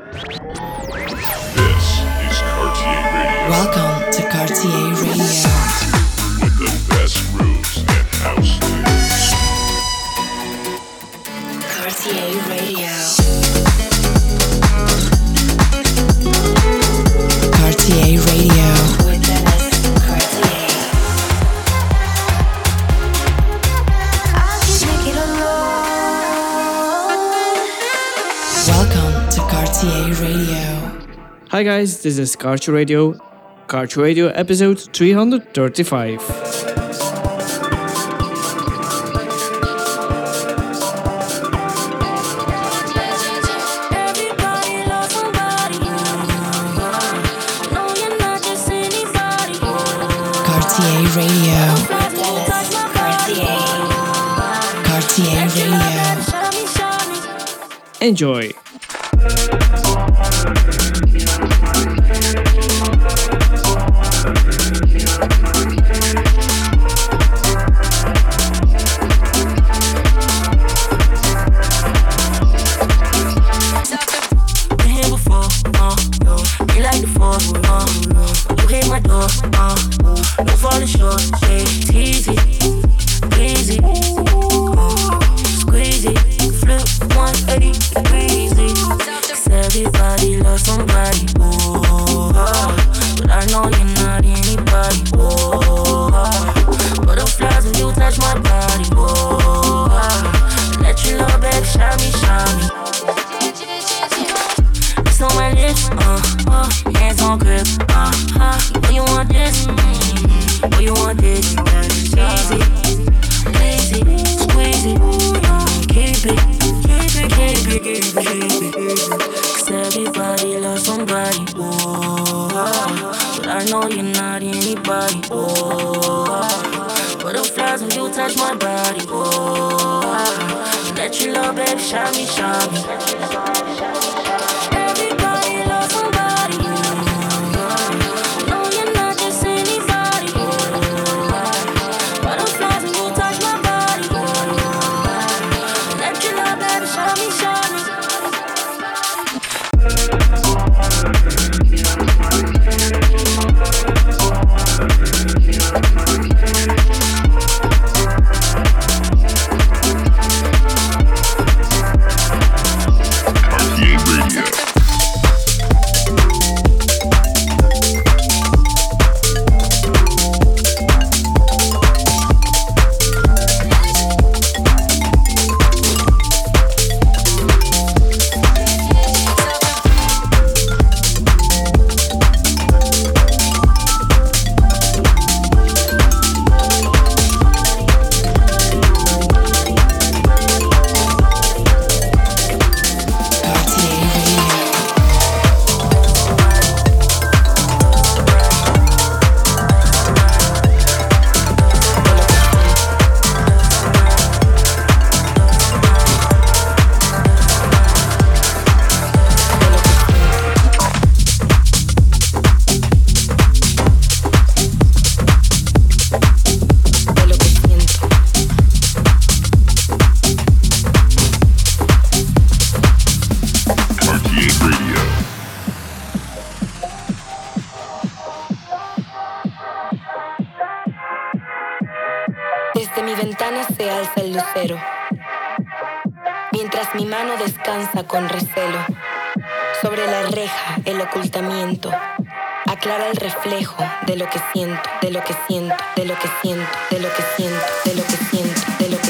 This is Cartier Radio. Welcome to Cartier Radio. Hi guys, this is Cartier Radio, Cartier Radio. episode 335. Enjoy. uh, uh, you uh, uh, want this? You want this? Easy, everybody loves somebody, oh, but I know you're not anybody, oh. Butterflies when you touch my body, oh that you love, baby, show me, show me. Desde mi ventana se alza el lucero, mientras mi mano descansa con recelo. Sobre la reja el ocultamiento aclara el reflejo de lo que siento, de lo que siento, de lo que siento, de lo que siento, de lo que siento, de lo que siento.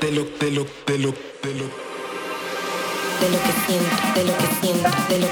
de lo, de lo, de lo, de lo. De lo que siento, de lo que siento, de lo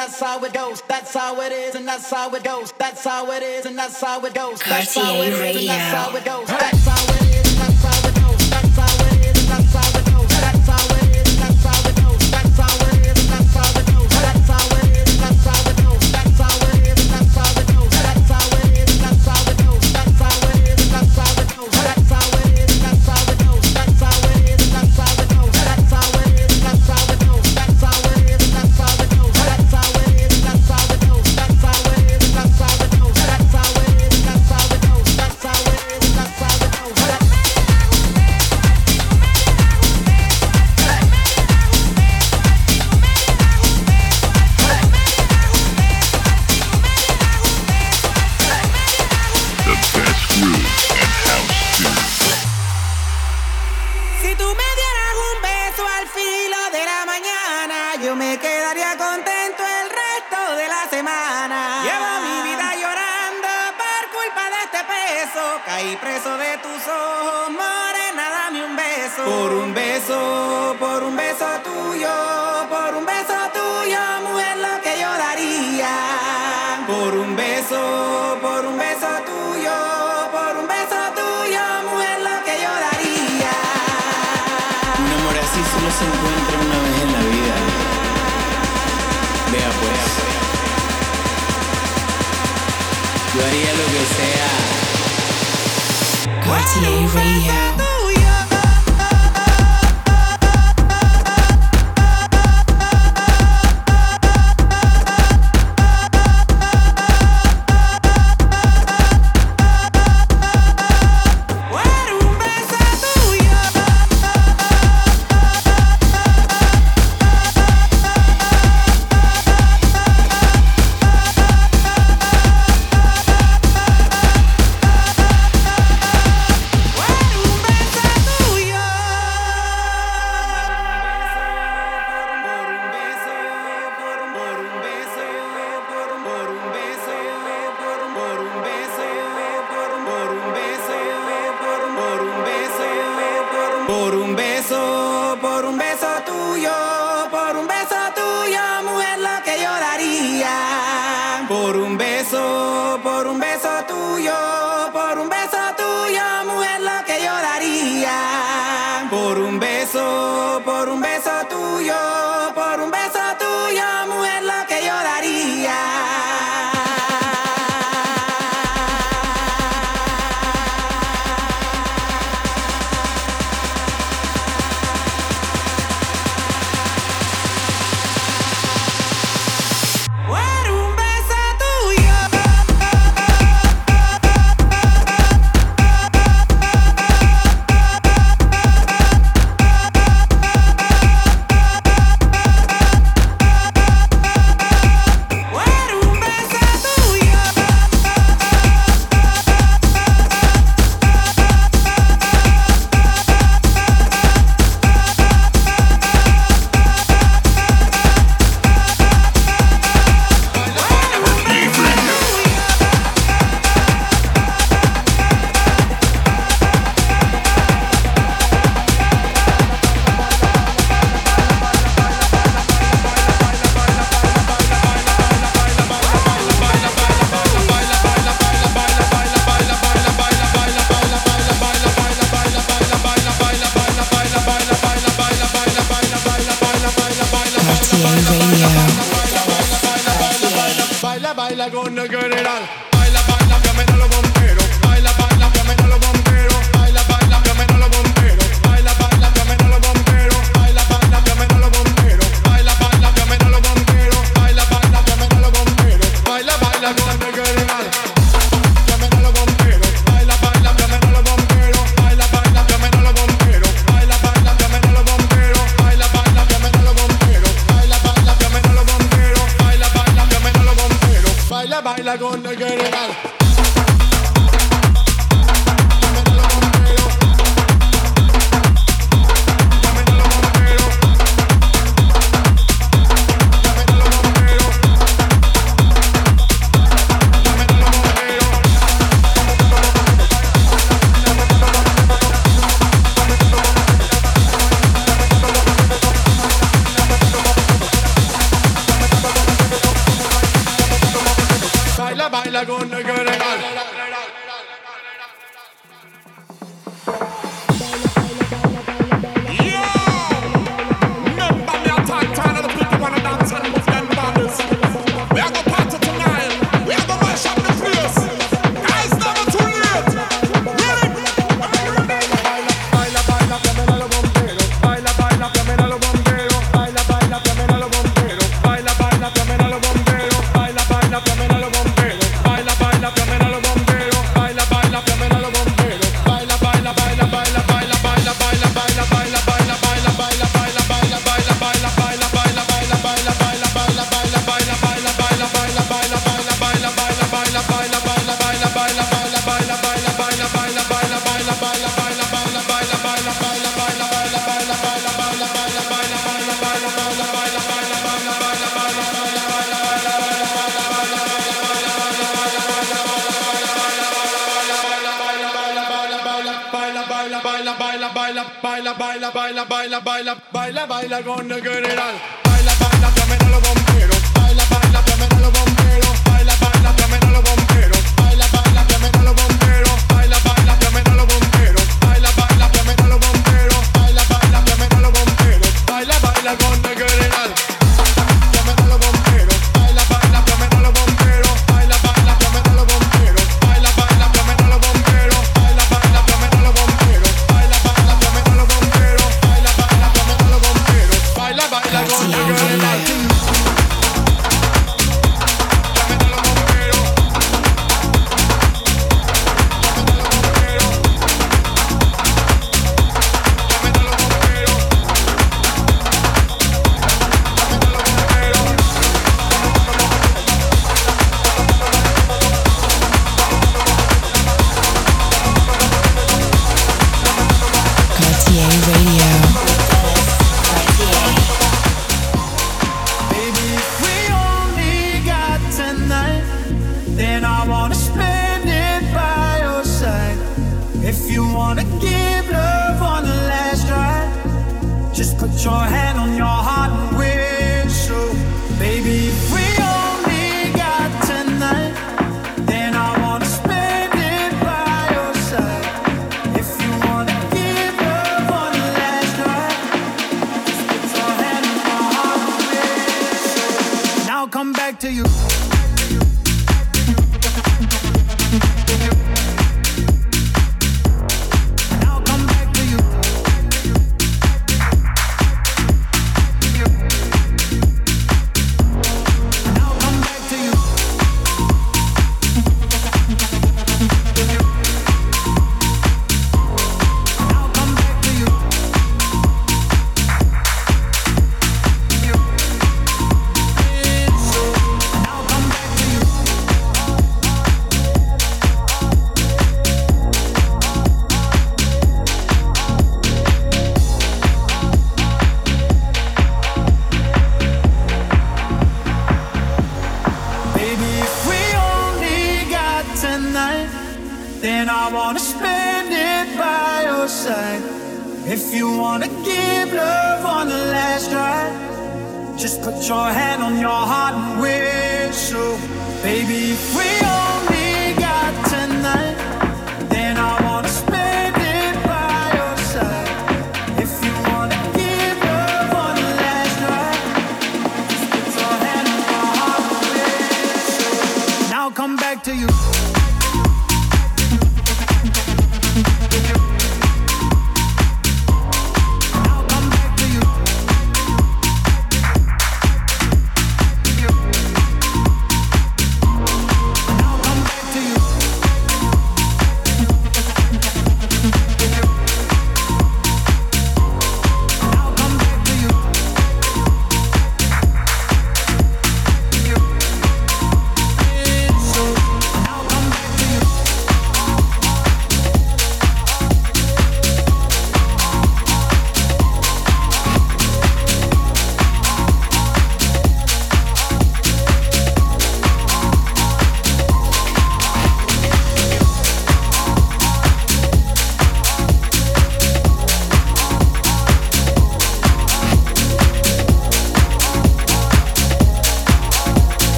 that's how it goes. That's how it is, and that's how it goes. That's how it is, and that's how it goes. That's how it is. Baila, baila, baila, baila, baila, baila, con el general.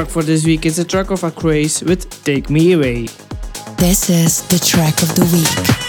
Track for this week is a track of a Acraze with Take Me Away. This is the track of the week.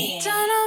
Dynamite.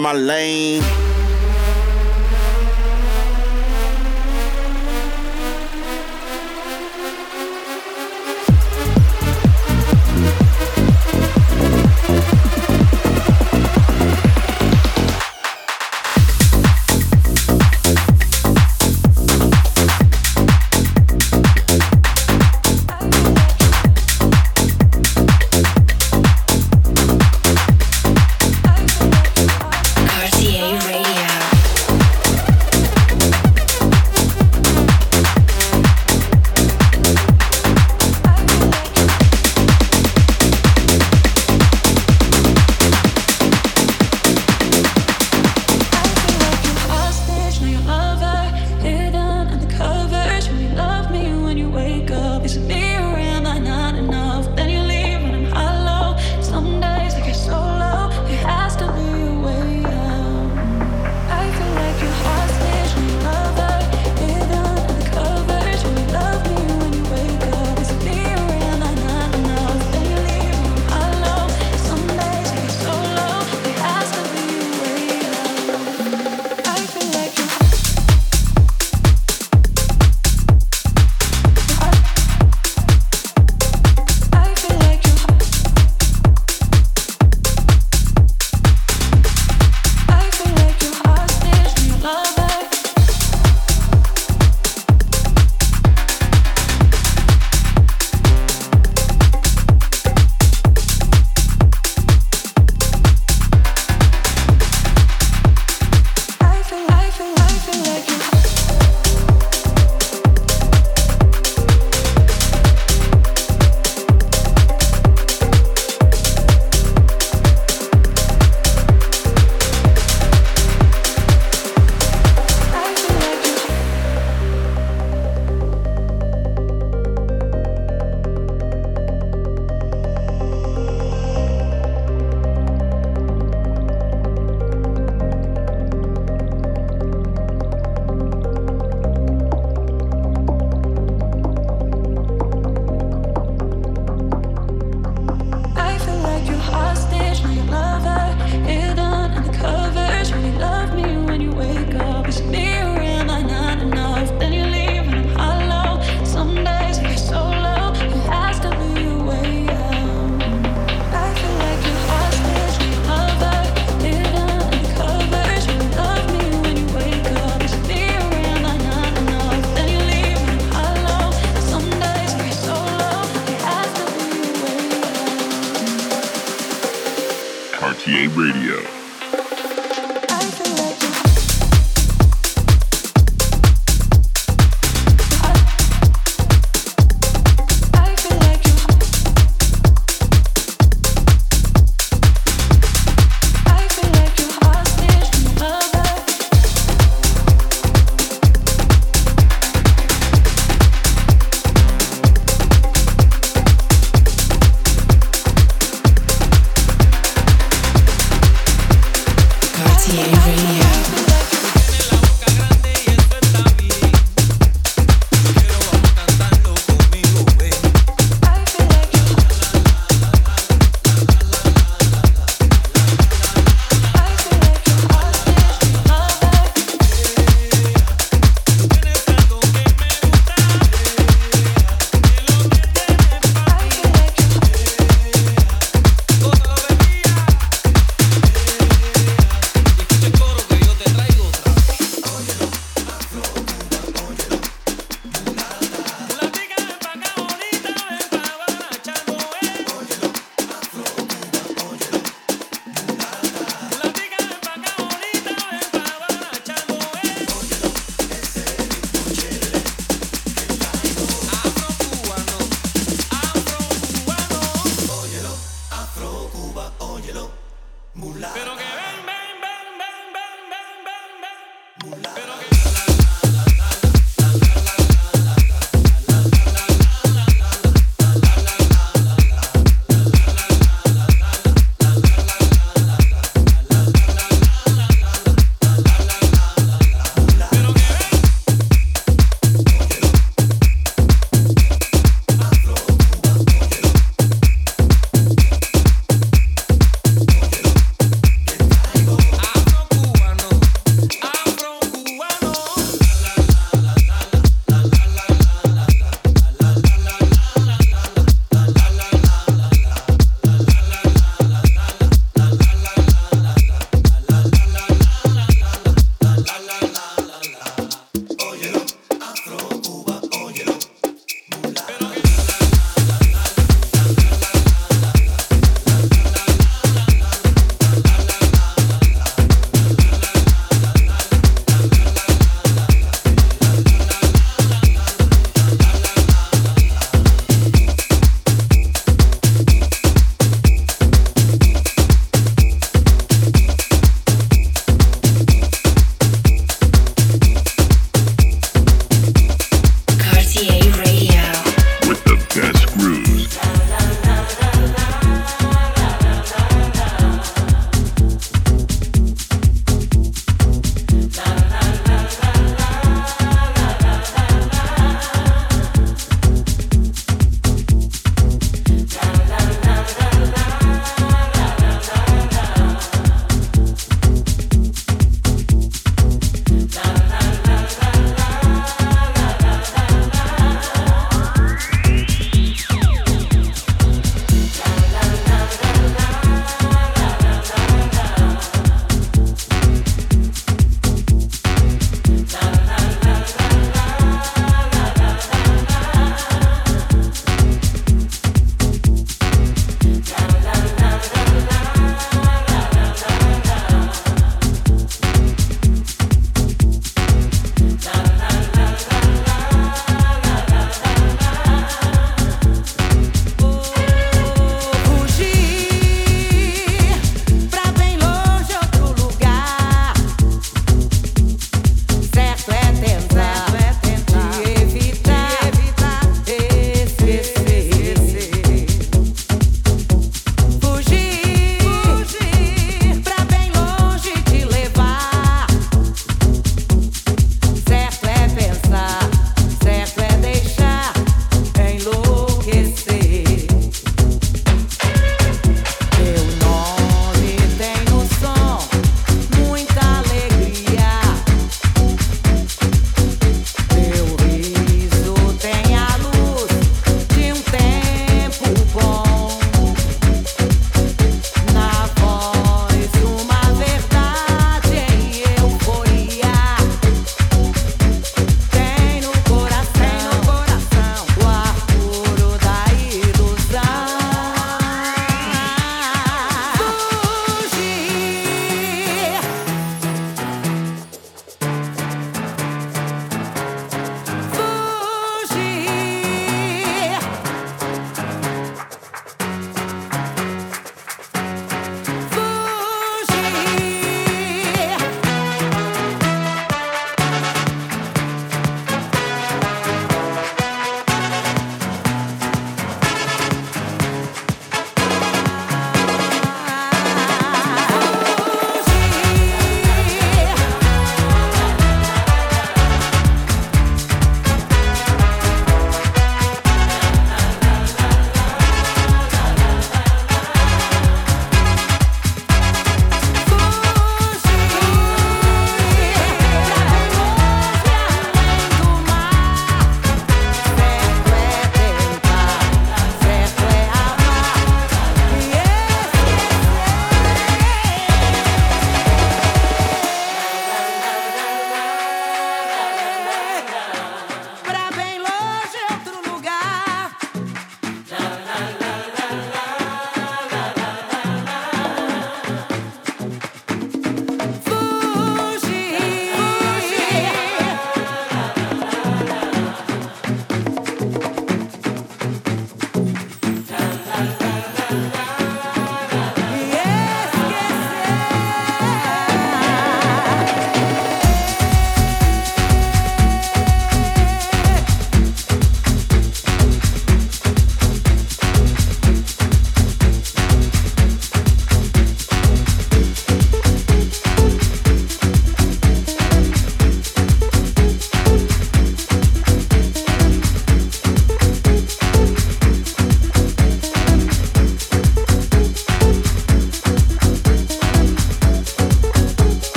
My lane.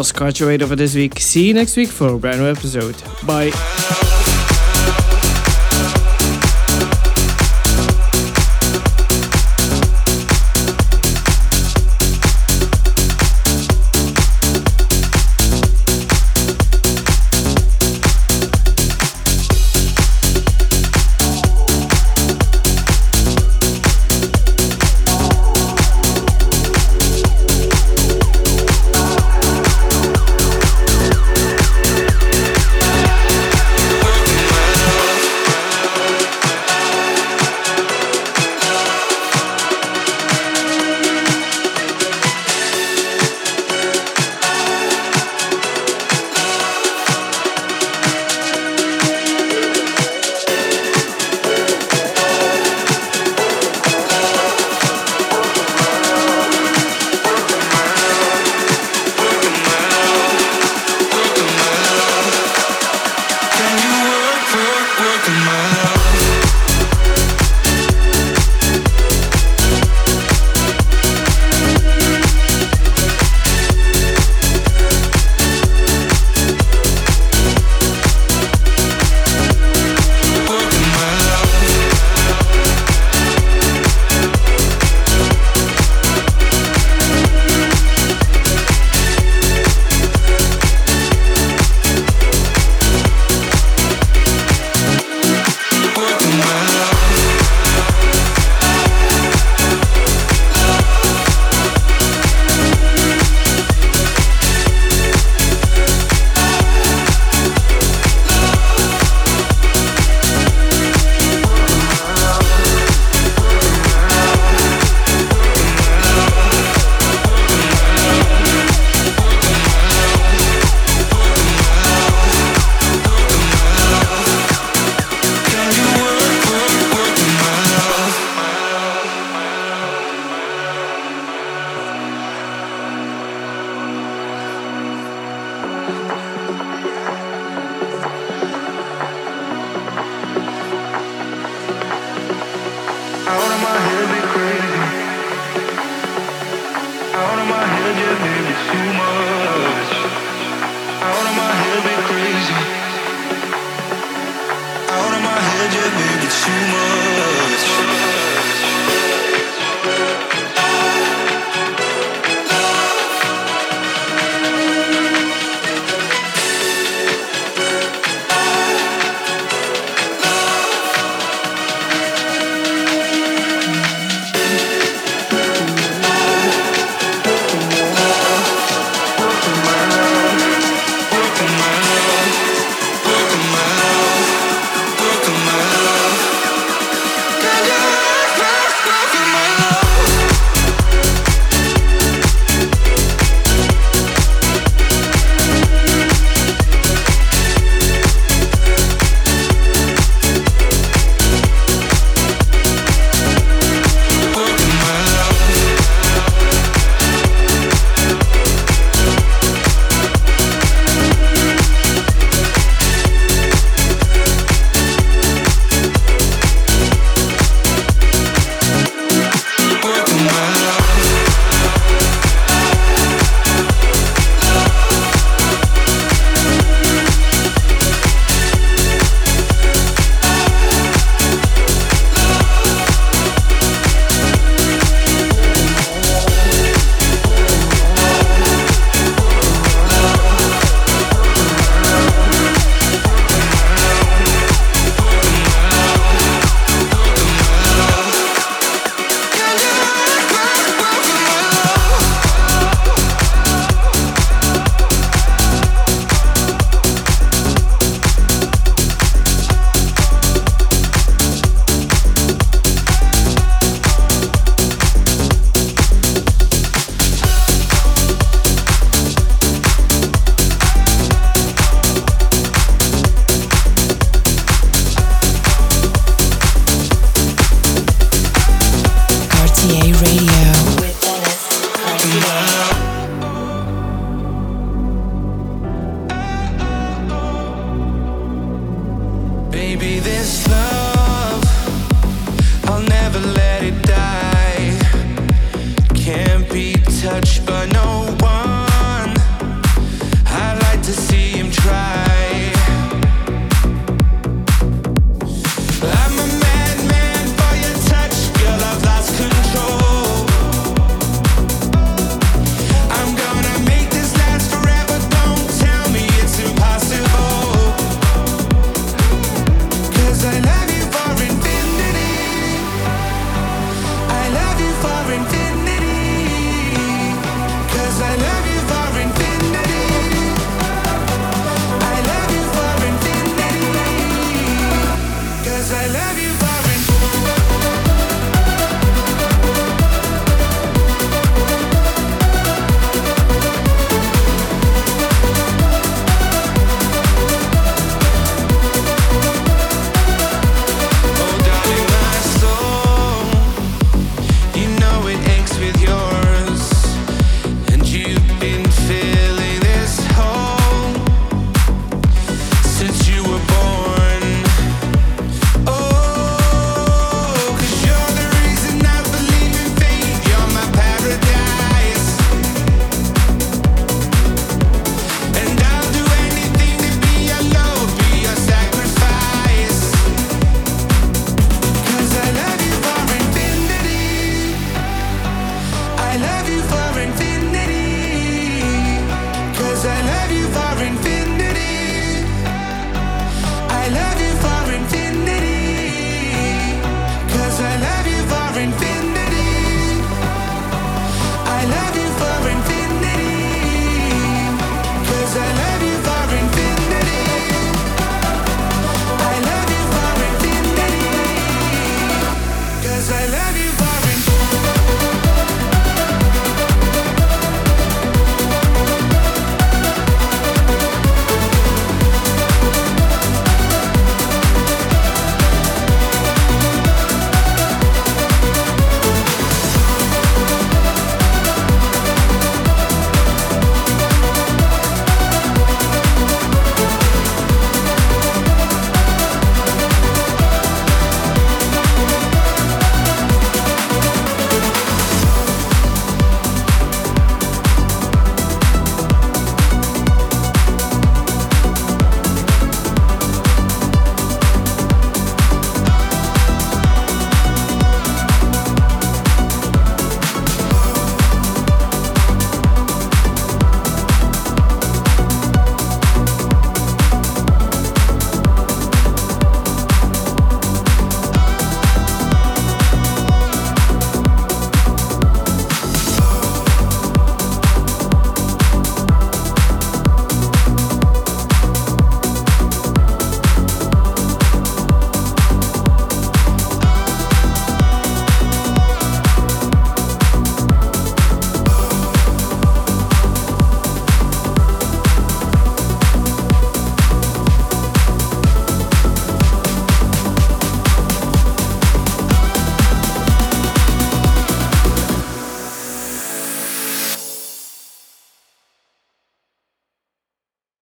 Josh Cartwright over this week. See you next week for a brand new episode. Bye. Radio.